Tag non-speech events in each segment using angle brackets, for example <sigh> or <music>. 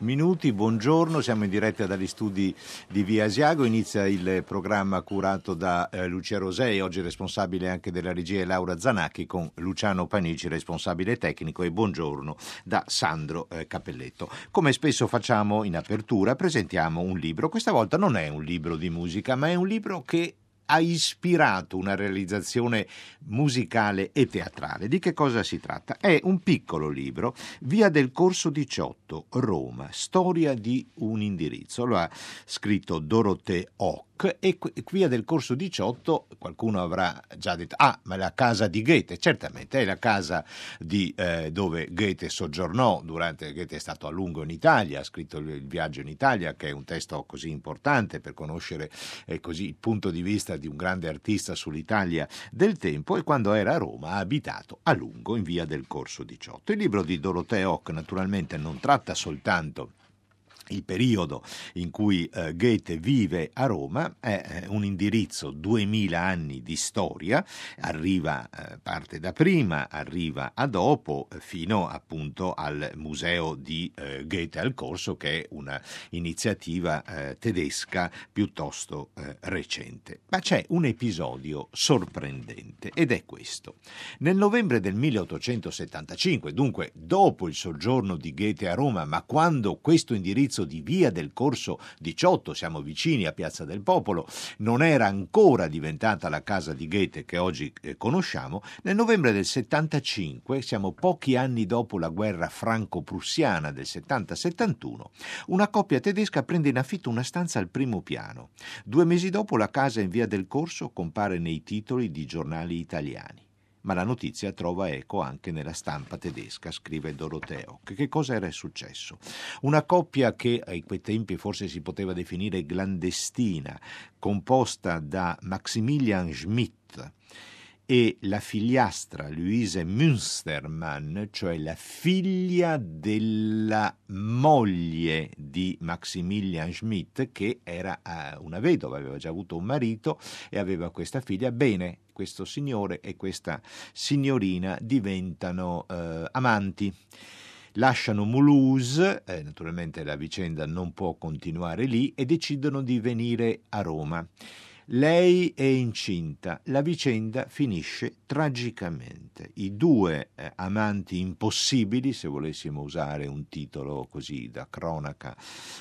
minuti, buongiorno, siamo in diretta dagli studi di Via Asiago, inizia il programma curato da eh, Lucia Rosei, oggi responsabile anche della regia Laura Zanacchi con Luciano Panici, responsabile tecnico e buongiorno da Sandro eh, Cappelletto. Come spesso facciamo in apertura presentiamo un libro, questa volta non è un libro di musica ma è un libro che ha ispirato una realizzazione musicale e teatrale. Di che cosa si tratta? È un piccolo libro, Via del Corso 18, Roma, storia di un indirizzo. Lo ha scritto Dorothée Ock e qui del corso 18 qualcuno avrà già detto ah ma è la casa di Goethe? Certamente è la casa di, eh, dove Goethe soggiornò durante Goethe è stato a lungo in Italia ha scritto il viaggio in Italia che è un testo così importante per conoscere eh, così, il punto di vista di un grande artista sull'Italia del tempo e quando era a Roma ha abitato a lungo in via del corso 18 il libro di Dorothea Hock naturalmente non tratta soltanto il periodo in cui eh, Goethe vive a Roma è eh, un indirizzo 2000 anni di storia, arriva, eh, parte da prima, arriva a dopo, fino appunto al museo di eh, Goethe al Corso, che è un'iniziativa eh, tedesca piuttosto eh, recente. Ma c'è un episodio sorprendente ed è questo. Nel novembre del 1875, dunque dopo il soggiorno di Goethe a Roma, ma quando questo indirizzo indirizzo di via del Corso 18, siamo vicini a Piazza del Popolo, non era ancora diventata la casa di Goethe che oggi eh, conosciamo, nel novembre del 75, siamo pochi anni dopo la guerra franco-prussiana del 70-71, una coppia tedesca prende in affitto una stanza al primo piano. Due mesi dopo la casa in via del Corso compare nei titoli di giornali italiani ma la notizia trova eco anche nella stampa tedesca, scrive Doroteo. Che cosa era successo? Una coppia che a quei tempi forse si poteva definire clandestina, composta da Maximilian Schmidt, e la figliastra Luise Münstermann, cioè la figlia della moglie di Maximilian Schmidt, che era eh, una vedova, aveva già avuto un marito e aveva questa figlia. Bene, questo signore e questa signorina diventano eh, amanti lasciano Mulhouse, eh, naturalmente la vicenda non può continuare lì, e decidono di venire a Roma. Lei è incinta, la vicenda finisce tragicamente. I due eh, amanti impossibili, se volessimo usare un titolo così da cronaca,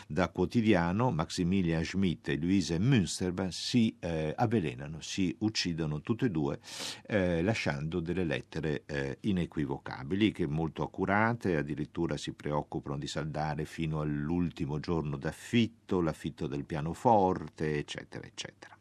da quotidiano, Maximilian Schmidt e Luise Münstermann si eh, avvelenano, si uccidono tutte e due, eh, lasciando delle lettere eh, inequivocabili che molto accurate, addirittura si preoccupano di saldare fino all'ultimo giorno d'affitto, l'affitto del pianoforte, eccetera, eccetera.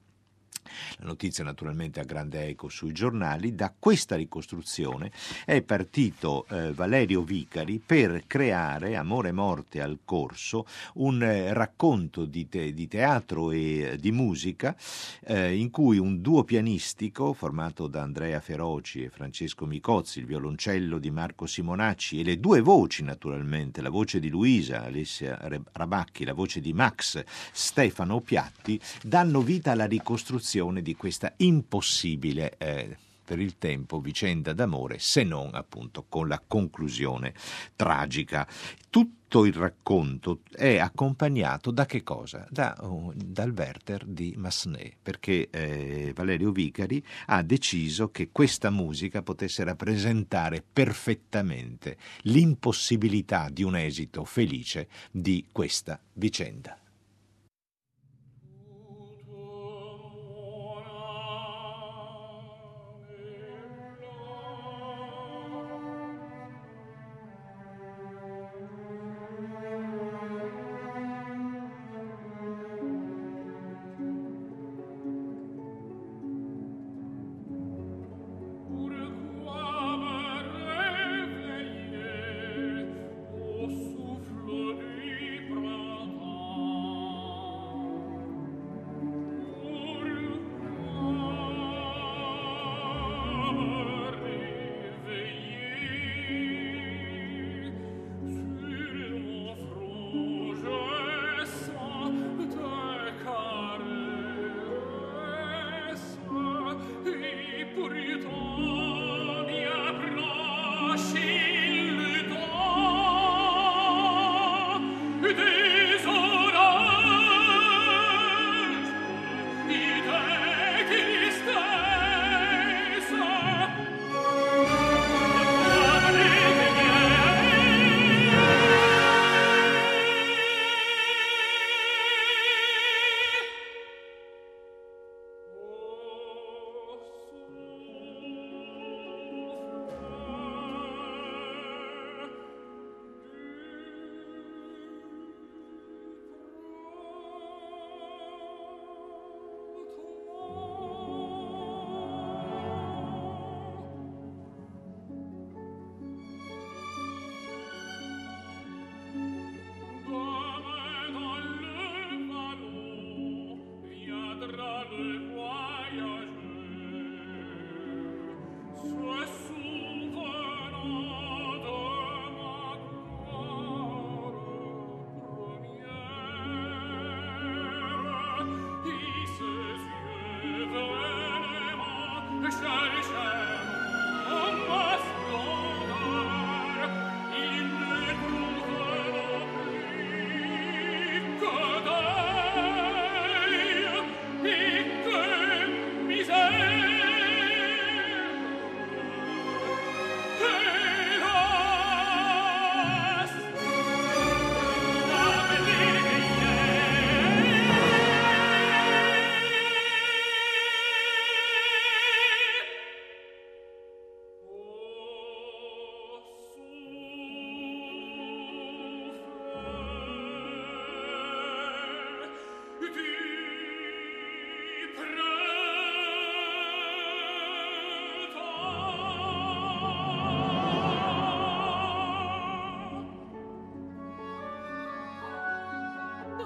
La notizia naturalmente ha grande eco sui giornali. Da questa ricostruzione è partito eh, Valerio Vicari per creare Amore e Morte al corso, un eh, racconto di, te- di, teatro e di musica eh, in cui un duo pianistico formato da Andrea Feroci e Francesco Micozzi, il violoncello di Marco Simonacci e le due voci naturalmente, la voce di Luisa Alessia Rabacchi, la voce di Max Stefano Piatti, danno vita alla ricostruzione conclusione di questa impossibile eh, per il tempo vicenda d'amore, se non appunto con la conclusione tragica. Tutto il racconto è accompagnato da che cosa? Da, uh, dal Werther di Massenet, perché eh, Valerio Vicari ha deciso che questa musica potesse rappresentare perfettamente l'impossibilità di un esito felice di questa vicenda.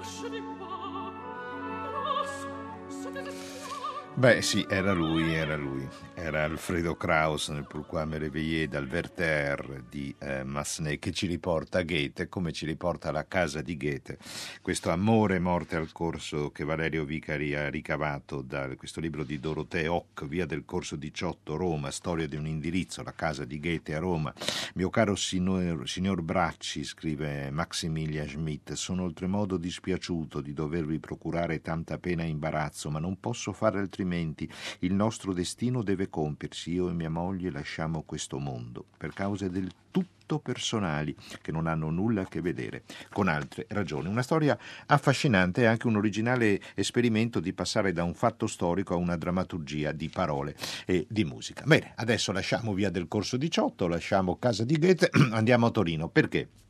lasciami qua Beh sì, era lui, era lui. Era Alfredo Kraus nel Pourquoi me réveiller dal Werther di eh, Massenet che ci riporta a Goethe, come ci riporta alla casa di Goethe. Questo amore morte al corso che Valerio Vicari ha ricavato da questo libro di Dorothea Hock, Via del Corso 18, Roma, storia di un indirizzo, la casa di Goethe a Roma. Mio caro signor, signor Bracci, scrive Maximilian Schmidt, sono oltremodo dispiaciuto di dovervi procurare tanta pena e imbarazzo, ma non posso fare altrimenti altrimenti il nostro destino deve compiersi. Io e mia moglie lasciamo questo mondo per cause del tutto personali che non hanno nulla a che vedere con altre ragioni. Una storia affascinante e anche un originale esperimento di passare da un fatto storico a una drammaturgia di parole e di musica. Bene, adesso lasciamo via del corso 18, lasciamo casa di Goethe, <clears throat> andiamo a Torino. Perché?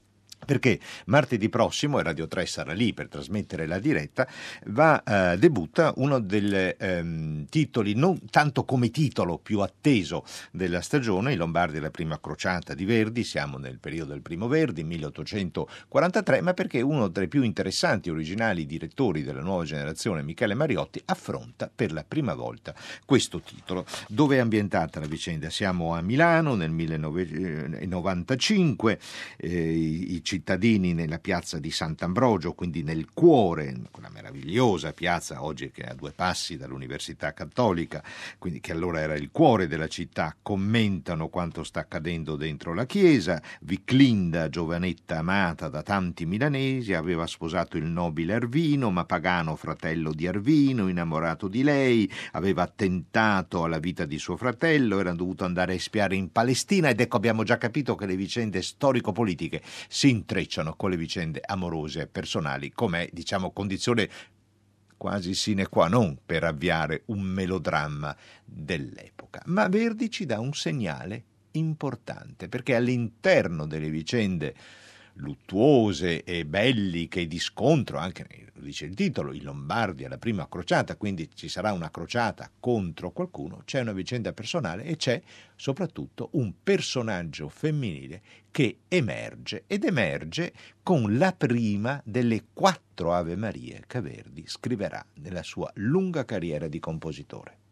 Perché martedì prossimo, e Radio 3 sarà lì per trasmettere la diretta, va, eh, debutta uno dei ehm, titoli, non tanto come titolo più atteso della stagione, i Lombardi la prima crociata di Verdi, siamo nel periodo del primo Verdi, 1843, ma perché uno dei più interessanti originali direttori della nuova generazione, Michele Mariotti, affronta per la prima volta questo titolo. Dove è ambientata la vicenda? Siamo a Milano nel 1995, eh, i cittadini nella piazza di Sant'Ambrogio, quindi nel cuore, quella meravigliosa piazza oggi che è a due passi dall'Università Cattolica, quindi che allora era il cuore della città, commentano quanto sta accadendo dentro la chiesa. Viclinda, giovanetta amata da tanti milanesi, aveva sposato il nobile Arvino, ma pagano fratello di Arvino, innamorato di lei, aveva attentato alla vita di suo fratello, era dovuto andare a espiare in Palestina ed ecco abbiamo già capito che le vicende storico-politiche si intrecciano con le vicende amorose e personali, come diciamo condizione quasi sine qua non per avviare un melodramma dell'epoca. Ma Verdi ci dà un segnale importante, perché all'interno delle vicende luttuose e belliche di scontro, anche lo dice il titolo, i Lombardi alla prima crociata, quindi ci sarà una crociata contro qualcuno, c'è una vicenda personale e c'è soprattutto un personaggio femminile che emerge ed emerge con la prima delle quattro Ave Marie che Verdi scriverà nella sua lunga carriera di compositore.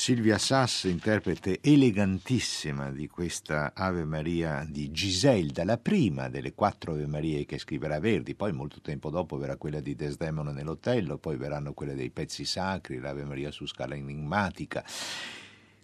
Silvia Sass, interprete elegantissima di questa Ave Maria di Giselda, la prima delle quattro Ave Marie che scriverà Verdi, poi molto tempo dopo verrà quella di Desdemona nell'Otello, poi verranno quelle dei pezzi sacri, l'Ave Maria su scala enigmatica.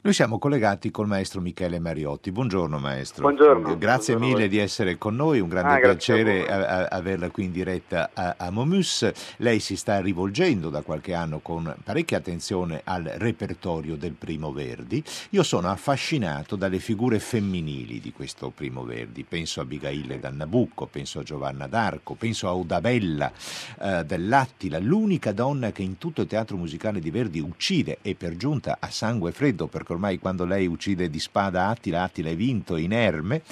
Noi siamo collegati col maestro Michele Mariotti. Buongiorno maestro. Buongiorno. Grazie Buongiorno mille di essere con noi, un grande ah, piacere a a, averla qui in diretta a, a, Momus. Lei si sta rivolgendo da qualche anno con parecchia attenzione al repertorio del Primo Verdi. Io sono affascinato dalle figure femminili di questo Primo Verdi. Penso a Abigail da Nabucco, penso a Giovanna d'Arco, penso a Odabella eh, dell'Attila, l'unica donna che in tutto il teatro musicale di Verdi uccide e per giunta a sangue freddo perché ormai quando lei uccide di spada Attila, Attila è vinto, inerme,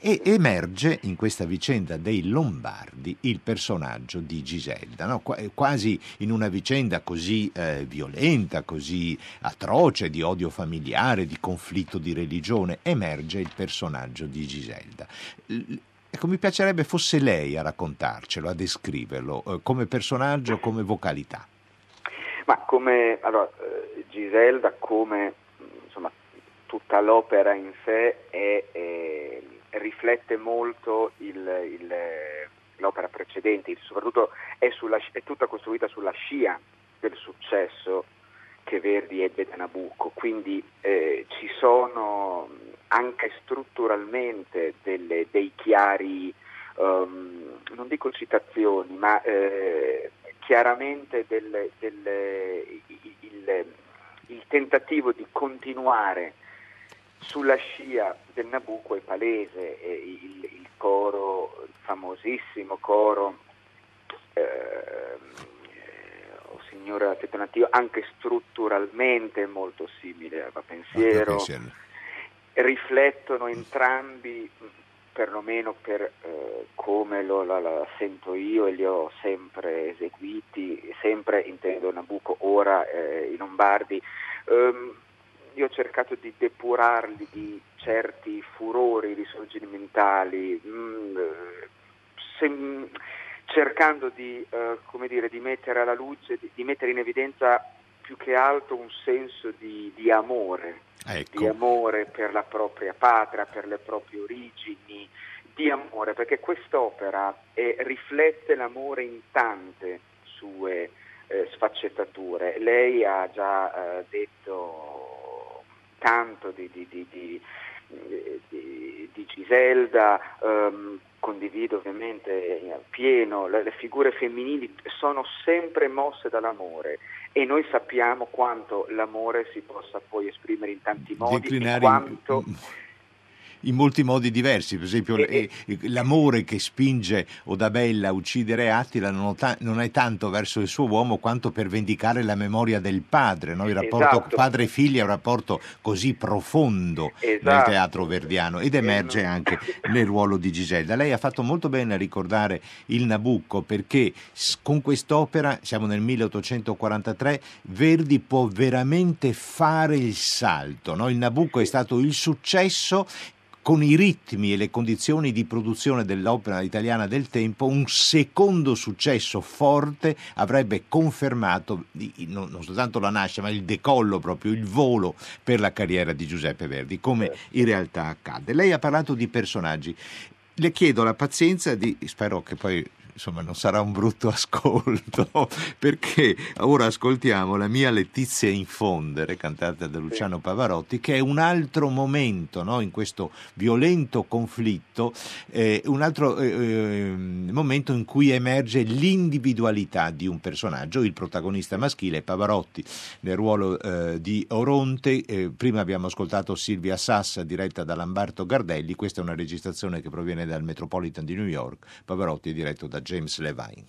e emerge in questa vicenda dei Lombardi il personaggio di Giselda, no? quasi in una vicenda così eh, violenta, così atroce, di odio familiare, di conflitto di religione, emerge il personaggio di Giselda. Ecco, mi piacerebbe fosse lei a raccontarcelo, a descriverlo, eh, come personaggio, come vocalità. Ma come, allora, eh, Giselda come tutta l'opera in sé è, è, riflette molto il, il, l'opera precedente, soprattutto è, sulla, è, tutta costruita sulla scia del successo che Verdi ebbe da Nabucco, quindi eh, ci sono anche strutturalmente delle, dei chiari, um, non dico citazioni, ma eh, chiaramente del, del, il, il tentativo di continuare sulla scia del Nabucco è palese, il, il coro, il famosissimo coro eh, oh Signore Tettonatio, anche strutturalmente molto simile a pensiero, riflettono entrambi perlomeno per eh, come lo, la, la, sento io e li ho sempre eseguiti, sempre intendo Nabucco, ora eh, i Lombardi. Um, io ho cercato di depurarli di certi furori risorgimentali, mh, mm, se, cercando di, uh, dire, di, mettere alla luce, di, di, mettere in evidenza più che altro un senso di, di amore ecco. di amore per la propria patria, per le proprie origini, di amore, perché quest'opera eh, riflette l'amore in tante sue eh, sfaccettature. Lei ha già eh, detto tanto di, di, di, di Giselda, ehm, condivido ovviamente pieno, le, le figure femminili sono sempre mosse dall'amore e noi sappiamo quanto l'amore si possa poi esprimere in tanti modi Declinare quanto... In in molti modi diversi, per esempio e, e, l'amore che spinge Odabella a uccidere Attila non, ta- non, è tanto verso il suo uomo quanto per vendicare la memoria del padre, no? il rapporto esatto. padre-figlia è un rapporto così profondo esatto. nel teatro verdiano ed emerge anche nel ruolo di Giselda. Lei ha fatto molto bene a ricordare il Nabucco perché con quest'opera, siamo nel 1843, Verdi può veramente fare il salto, no? il Nabucco è stato il successo con i ritmi e le condizioni di produzione dell'opera italiana del tempo, un secondo successo forte avrebbe confermato non, soltanto la nascita, ma il decollo proprio, il volo per la carriera di Giuseppe Verdi, come in realtà accade. Lei ha parlato di personaggi. Le chiedo la pazienza di, spero che poi insomma non sarà un brutto <laughs> ascolto perché ora ascoltiamo la mia Letizia Infondere cantata da Luciano Pavarotti che è un altro momento no? in questo violento conflitto eh, un altro eh, ehm, momento in cui emerge l'individualità di un personaggio. Il protagonista maschile Pavarotti nel ruolo eh, di Oronte. Eh, prima abbiamo ascoltato Silvia Sassa diretta da Lamberto Gardelli. Questa è una registrazione che proviene dal Metropolitan di New York. Pavarotti è diretto da James Levine.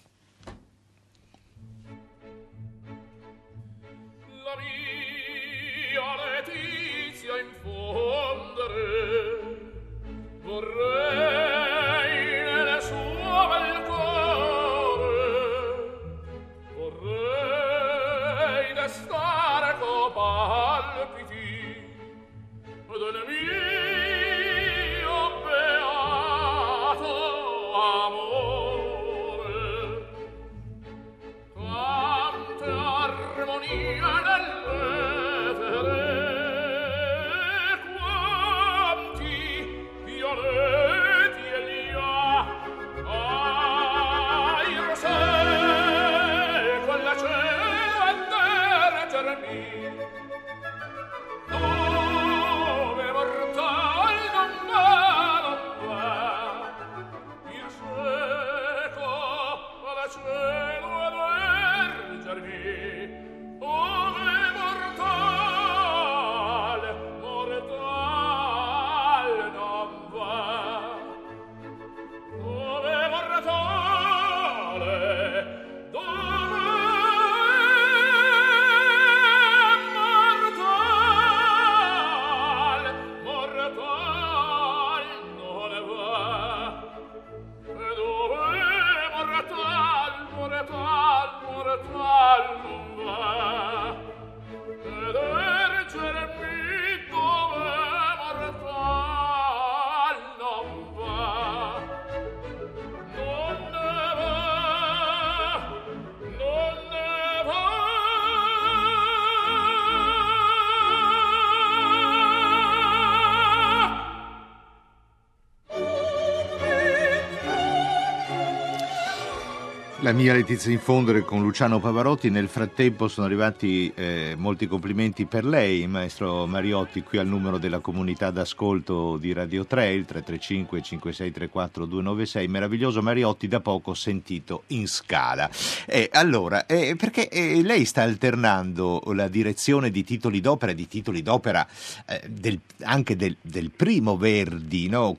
La mia Letizia Infondere con Luciano Pavarotti. Nel frattempo sono arrivati eh, molti complimenti per lei, maestro Mariotti, qui al numero della comunità d'ascolto di Radio 3, il 335 5634 296. Meraviglioso Mariotti, da poco sentito in scala. Eh, allora, eh, perché eh, lei sta alternando la direzione di titoli d'opera di titoli d'opera eh, del, anche del, del, primo Verdi, no?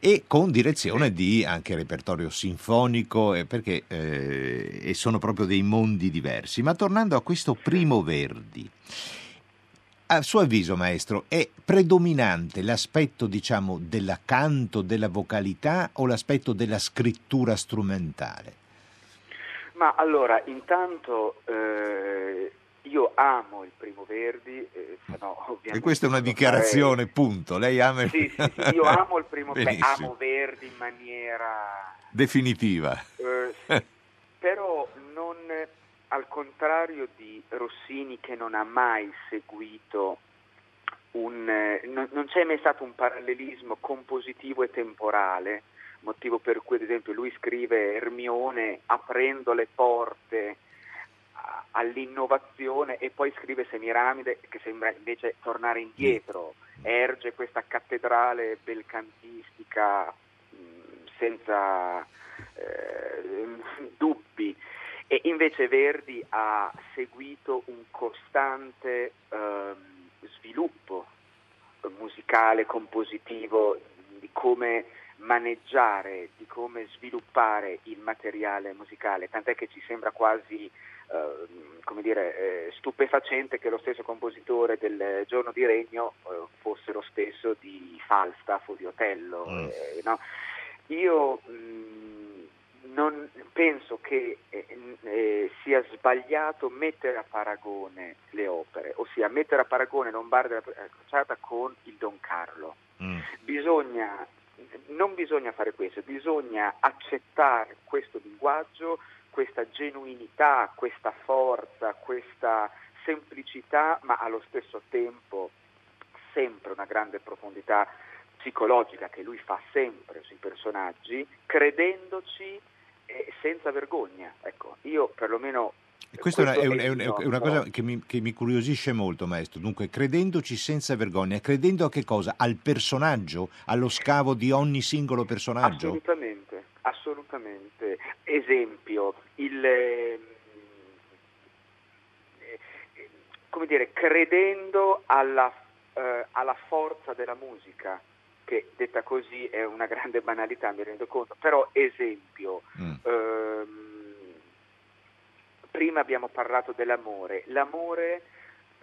e con direzione di anche repertorio sinfonico, eh, perché eh, e sono proprio dei mondi diversi. Ma tornando a questo primo Verdi, a suo avviso, maestro, è predominante l'aspetto, diciamo, della canto, della vocalità o l'aspetto della scrittura strumentale? Ma allora, intanto eh, io amo il primo Verdi, eh, no, e questa è una dichiarazione, fare... punto. Lei ama il... Sì, sì, sì, io amo il primo <laughs> Verdi, amo Verdi in maniera definitiva. Eh, sì. <laughs> però non al contrario di Rossini che non ha mai seguito un, non, non c'è mai stato un parallelismo compositivo e temporale, motivo per cui ad esempio lui scrive Ermione aprendo le porte all'innovazione e poi scrive Semiramide che sembra invece tornare indietro, erge questa cattedrale belcantistica senza eh, dubbi e invece Verdi ha seguito un costante eh, sviluppo musicale, compositivo, di come maneggiare, di come sviluppare il materiale musicale, tant'è che ci sembra quasi eh, come dire, eh, stupefacente che lo stesso compositore del Giorno di Regno eh, fosse lo stesso di Falstaff o di Otello. Mm. Eh, no? Io mh, mm, non penso che eh, eh, sia sbagliato mettere a paragone le opere, ossia mettere a paragone Lombardi e la Crociata con il Don Carlo. Mm. Bisogna, non bisogna fare questo, bisogna accettare questo linguaggio, questa genuinità, questa forza, questa semplicità, ma allo stesso tempo sempre una grande profondità psicologica che lui fa sempre sui personaggi, credendoci eh, senza vergogna. Ecco, io perlomeno questa è, un, è, un, è, una cosa che mi, che mi, curiosisce molto, maestro. Dunque, credendoci senza vergogna, credendo a che cosa? Al personaggio, allo scavo di ogni singolo personaggio? Assolutamente, assolutamente. Esempio, il, eh, come dire, credendo alla, eh, alla forza della musica che detta così è una grande banalità, mi rendo conto, però esempio, mm. ehm, prima abbiamo parlato dell'amore, l'amore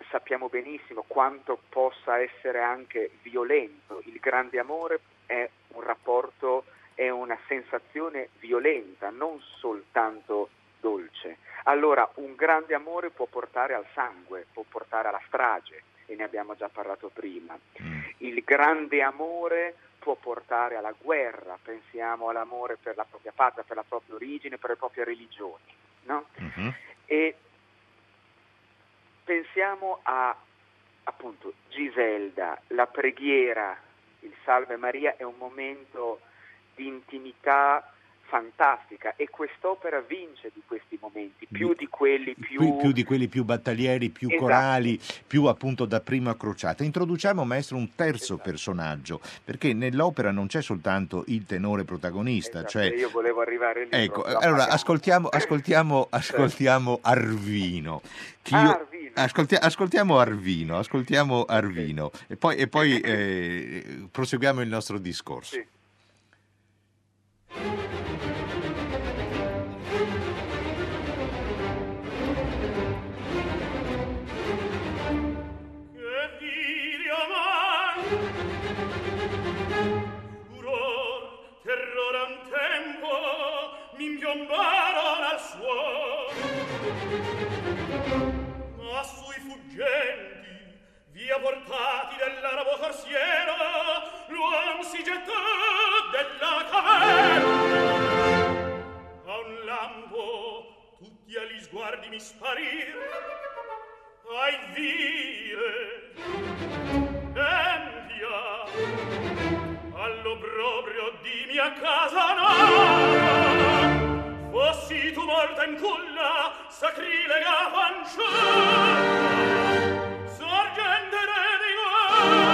sappiamo benissimo quanto possa essere anche violento, il grande amore è un rapporto, è una sensazione violenta, non soltanto dolce. Allora un grande amore può portare al sangue, può portare alla strage, e ne abbiamo già parlato prima. Mm. Il grande amore può portare alla guerra, pensiamo all'amore per la propria patria, per la propria origine, per le proprie religioni. No? Mm-hmm. E pensiamo a appunto Giselda, la preghiera, il Salve Maria è un momento di intimità fantastica e quest'opera vince di questi momenti, più di quelli più... più, più di quelli più battaglieri, più Esatto. corali, più appunto da prima crociata. Introduciamo, maestro, un terzo personaggio, perché nell'opera non c'è soltanto il tenore protagonista, Esatto, cioè... io volevo arrivare lì. Ecco, allora ascoltiamo, ascoltiamo, <laughs> ascoltiamo Arvino. che io- Ah, Arvino. ascolti- ascoltiamo Arvino, ascoltiamo Arvino e poi, e poi, <laughs> eh, proseguiamo il nostro discorso. Sì. M'impiombarono al suono Ma sui fuggenti Via portati dell'arabo corsiero L'uom si gettò della caverna. A un lampo Tutti agli sguardi mi sparir. Ai vile empia all'obbrobrio di mia casa Sorgente rendigo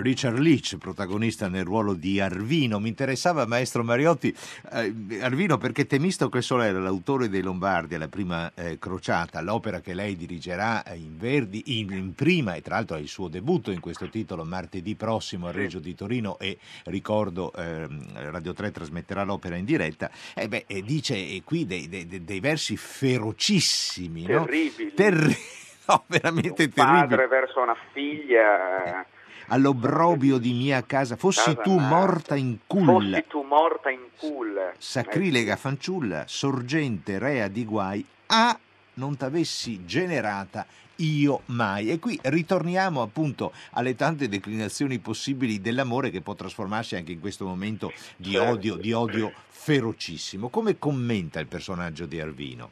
Richard Leach, protagonista nel ruolo di Arvino. Mi interessava, maestro Mariotti, eh, Arvino perché Temistocle Solera, l'autore dei Lombardi, alla prima eh, crociata, l'opera che lei dirigerà in Verdi, in, in prima e tra l'altro è il suo debutto in questo titolo martedì prossimo a Reggio di Torino e ricordo ehm, Radio 3 trasmetterà l'opera in diretta, eh beh, eh, dice eh, qui dei, dei- dei versi ferocissimi, no? Terribili. Terri- <laughs> no, veramente un padre terribili. verso una figlia. All'obbrobio di mia casa, fossi tu morta in culla, Fossi tu morta in culla. sacrilega fanciulla, sorgente rea di guai, a non t'avessi generata io mai. E qui ritorniamo appunto alle tante declinazioni possibili dell'amore che può trasformarsi anche in questo momento di Certo. odio, di odio ferocissimo. Come commenta il personaggio di Arvino?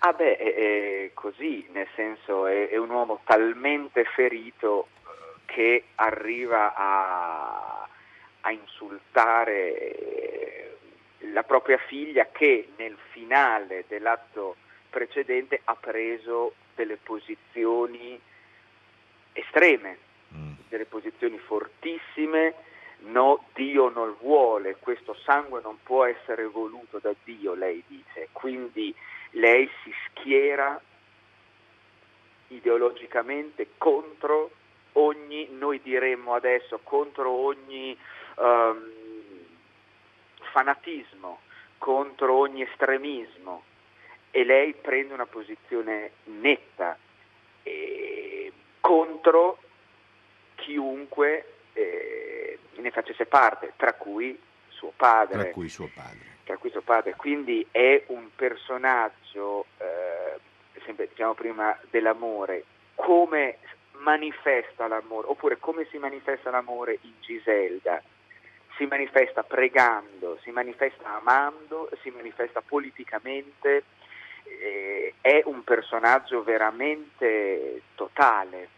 Ah beh, è, così, nel senso è, è un uomo talmente ferito che arriva a, a insultare eh, la propria figlia che nel finale dell'atto precedente ha preso delle posizioni estreme. Mm. delle posizioni fortissime, no, Dio non vuole, questo sangue non può essere voluto da Dio, lei dice, quindi lei si schiera ideologicamente contro ogni, noi diremmo adesso, contro ogni um, fanatismo, contro ogni estremismo e lei prende una posizione netta eh, contro chiunque eh, ne facesse parte, tra cui suo padre. Tra cui suo padre. Tra cui suo padre. Quindi è un personaggio, eh, sempre diciamo prima, dell'amore, come manifesta l'amore, oppure come si manifesta l'amore in Giselda. Si manifesta pregando, si manifesta amando, si manifesta politicamente, eh, è un personaggio veramente totale.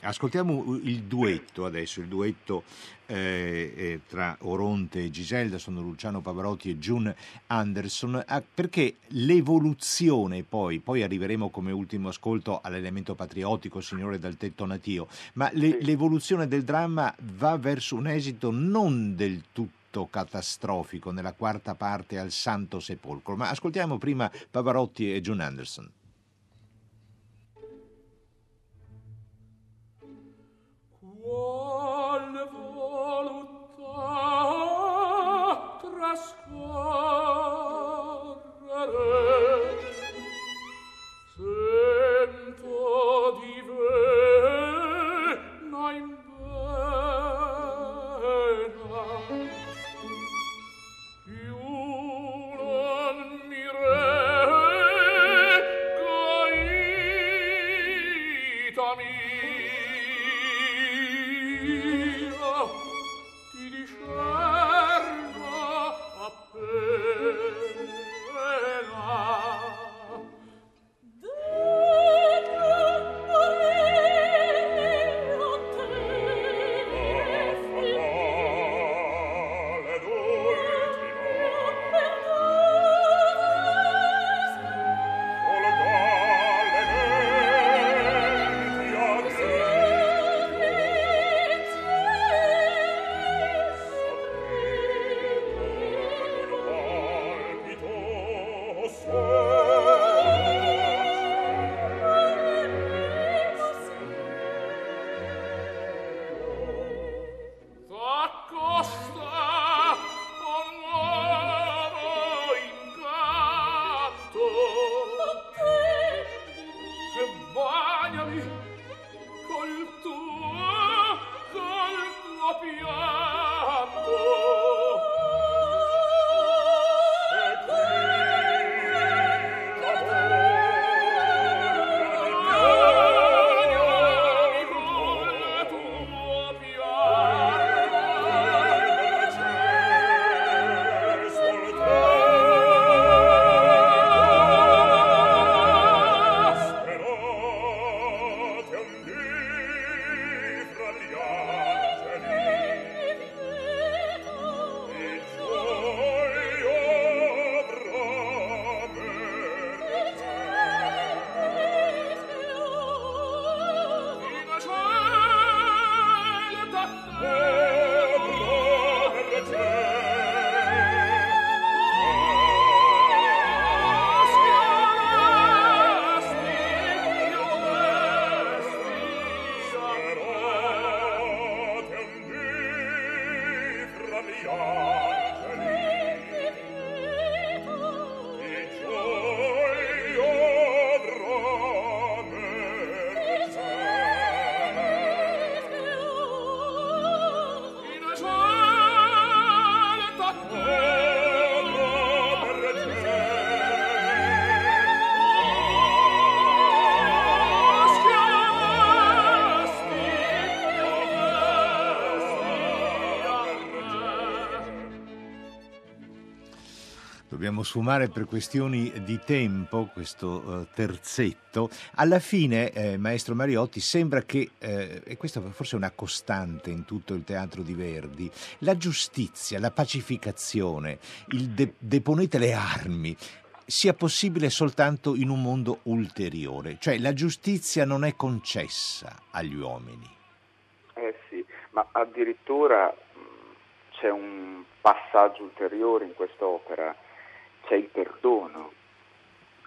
Ascoltiamo il duetto adesso, il duetto eh, eh, tra Oronte e Giselda, sono Luciano Pavarotti e June Anderson, ah, perché l'evoluzione poi, poi arriveremo come ultimo ascolto all'elemento patriottico, Signore dal tetto natio, ma le, l'evoluzione del dramma va verso un esito non del tutto catastrofico nella quarta parte al Santo Sepolcro. Ma ascoltiamo prima Pavarotti e June Anderson. Dobbiamo sfumare per questioni di tempo questo uh, terzetto. Alla fine, eh, maestro Mariotti, sembra che, eh, e questa forse è una costante in tutto il teatro di Verdi, la giustizia, la pacificazione, il de- deponete le armi, sia possibile soltanto in un mondo ulteriore, cioè la giustizia non è concessa agli uomini. Eh ma addirittura c'è un passaggio ulteriore in quest'opera, c'è il perdono,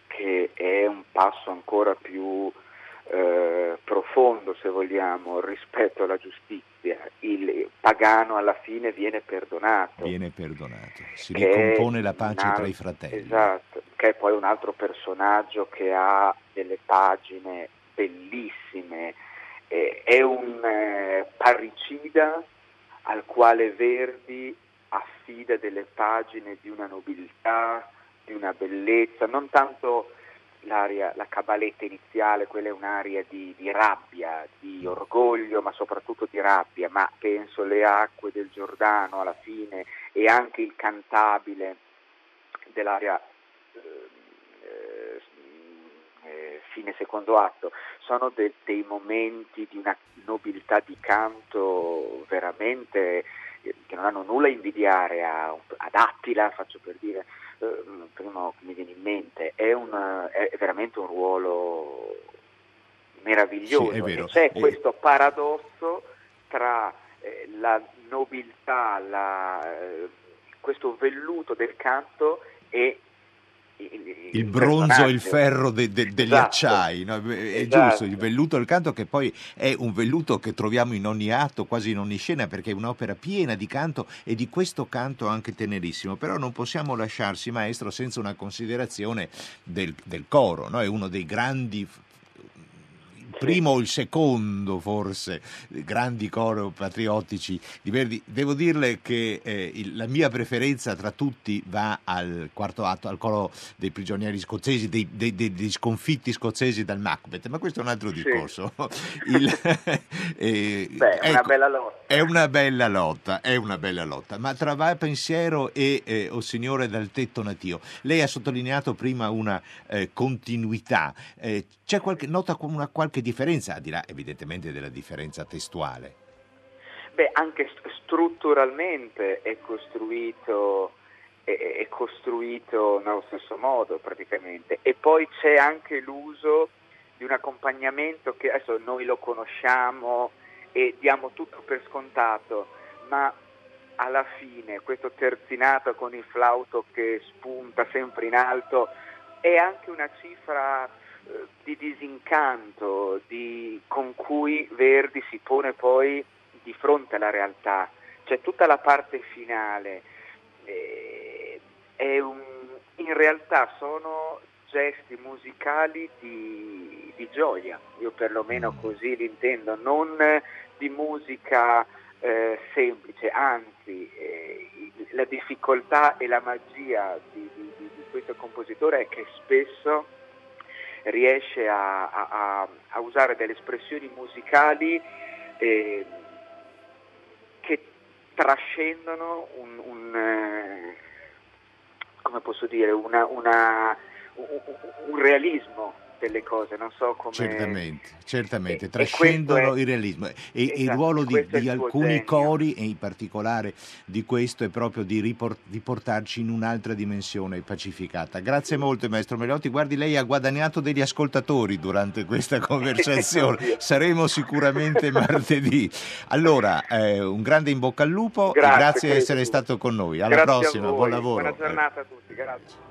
che è un passo ancora più eh, profondo, se vogliamo, rispetto alla giustizia. Il pagano alla fine viene perdonato. Viene perdonato, si ricompone la pace altro, tra i fratelli. Esatto, che è poi un altro personaggio che ha delle pagine bellissime. Eh, è un eh, parricida al quale Verdi affida delle pagine di una nobiltà, di una bellezza, non tanto l'aria, la cabaletta iniziale, quella è un'aria di, di, rabbia, di orgoglio, ma soprattutto di rabbia, ma penso le acque del Giordano alla fine e anche il cantabile dell'aria eh, eh, fine secondo atto, sono de, dei momenti di una nobiltà di canto veramente eh, che non hanno nulla a invidiare a, ad Attila, faccio per dire, eh, primo che mi viene in mente, è, un, è veramente un ruolo meraviglioso. Sì, c'è questo paradosso tra eh, la nobiltà, la, eh, questo velluto del canto e il bronzo e il ferro de, de, degli esatto. acciai, no? è esatto. giusto, il velluto del canto che poi è un velluto che troviamo in ogni atto, quasi in ogni scena, perché è un'opera piena di canto e di questo canto anche tenerissimo, però non possiamo lasciarsi, maestro, senza una considerazione del, del coro, no? è uno dei grandi primo o il secondo forse grandi coro patriottici di Verdi. Devo dirle che eh, il, la mia preferenza tra tutti va al quarto atto, al coro dei prigionieri scozzesi, dei, dei, dei, dei sconfitti scozzesi dal Macbeth, ma questo è un altro discorso. <laughs> Il, eh, Beh, è ecco, una bella lotta. È una bella lotta, è una bella lotta, ma tra Va Pensiero e eh, O Signore dal tetto natio, lei ha sottolineato prima una eh, continuità, eh, c'è qualche, nota una qualche differenza al di là evidentemente della differenza testuale? Beh, anche strutturalmente è costruito, è, è costruito nello stesso modo praticamente e poi c'è anche l'uso di un accompagnamento che adesso noi lo conosciamo e diamo tutto per scontato, ma alla fine questo terzinato con il flauto che spunta sempre in alto è anche una cifra di disincanto di, con cui Verdi si pone poi di fronte alla realtà, cioè tutta la parte finale eh, un, in realtà sono gesti musicali di, di, gioia, io perlomeno mm. così li intendo, non di musica eh, semplice, anzi eh, la difficoltà e la magia di, di, di questo compositore è che spesso riesce a, a, a usare delle espressioni musicali eh, che trascendono un, un eh, come posso dire, una, una, un, un realismo delle cose, non so come... Certamente, certamente, e, trascendono e il realismo. E, esatto, il ruolo di, di alcuni cori, e in particolare di questo, è proprio di, riport, di, portarci in un'altra dimensione pacificata. Grazie molto, maestro Melotti. Guardi, lei ha guadagnato degli ascoltatori durante questa <laughs> conversazione. Saremo sicuramente <laughs> martedì. Allora, eh, un grande in bocca al lupo grazie, e grazie di essere stato con noi. Alla grazie prossima, buon lavoro. Buona giornata a tutti, grazie.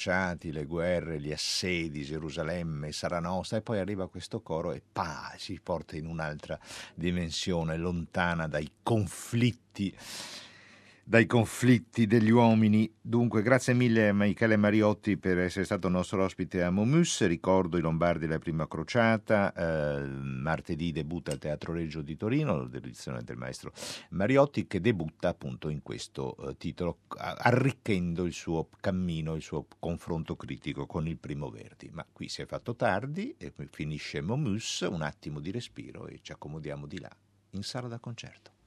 Crociati, le guerre, gli assedi, Gerusalemme, sarà nostra, e poi arriva questo coro e pa, ci porta in un'altra dimensione, lontana dai conflitti dai conflitti degli uomini. Dunque, grazie mille a Michele Mariotti per essere stato nostro ospite a Momus. Ricordo i Lombardi la prima crociata. Eh, martedì debutta al Teatro Reggio di Torino, l'edizione del maestro Mariotti, che debutta appunto in questo eh, titolo, arricchendo il suo cammino, il suo confronto critico con il Primo Verdi. Ma qui si è fatto tardi e finisce Momus, un attimo di respiro e ci accomodiamo di là, in sala da concerto.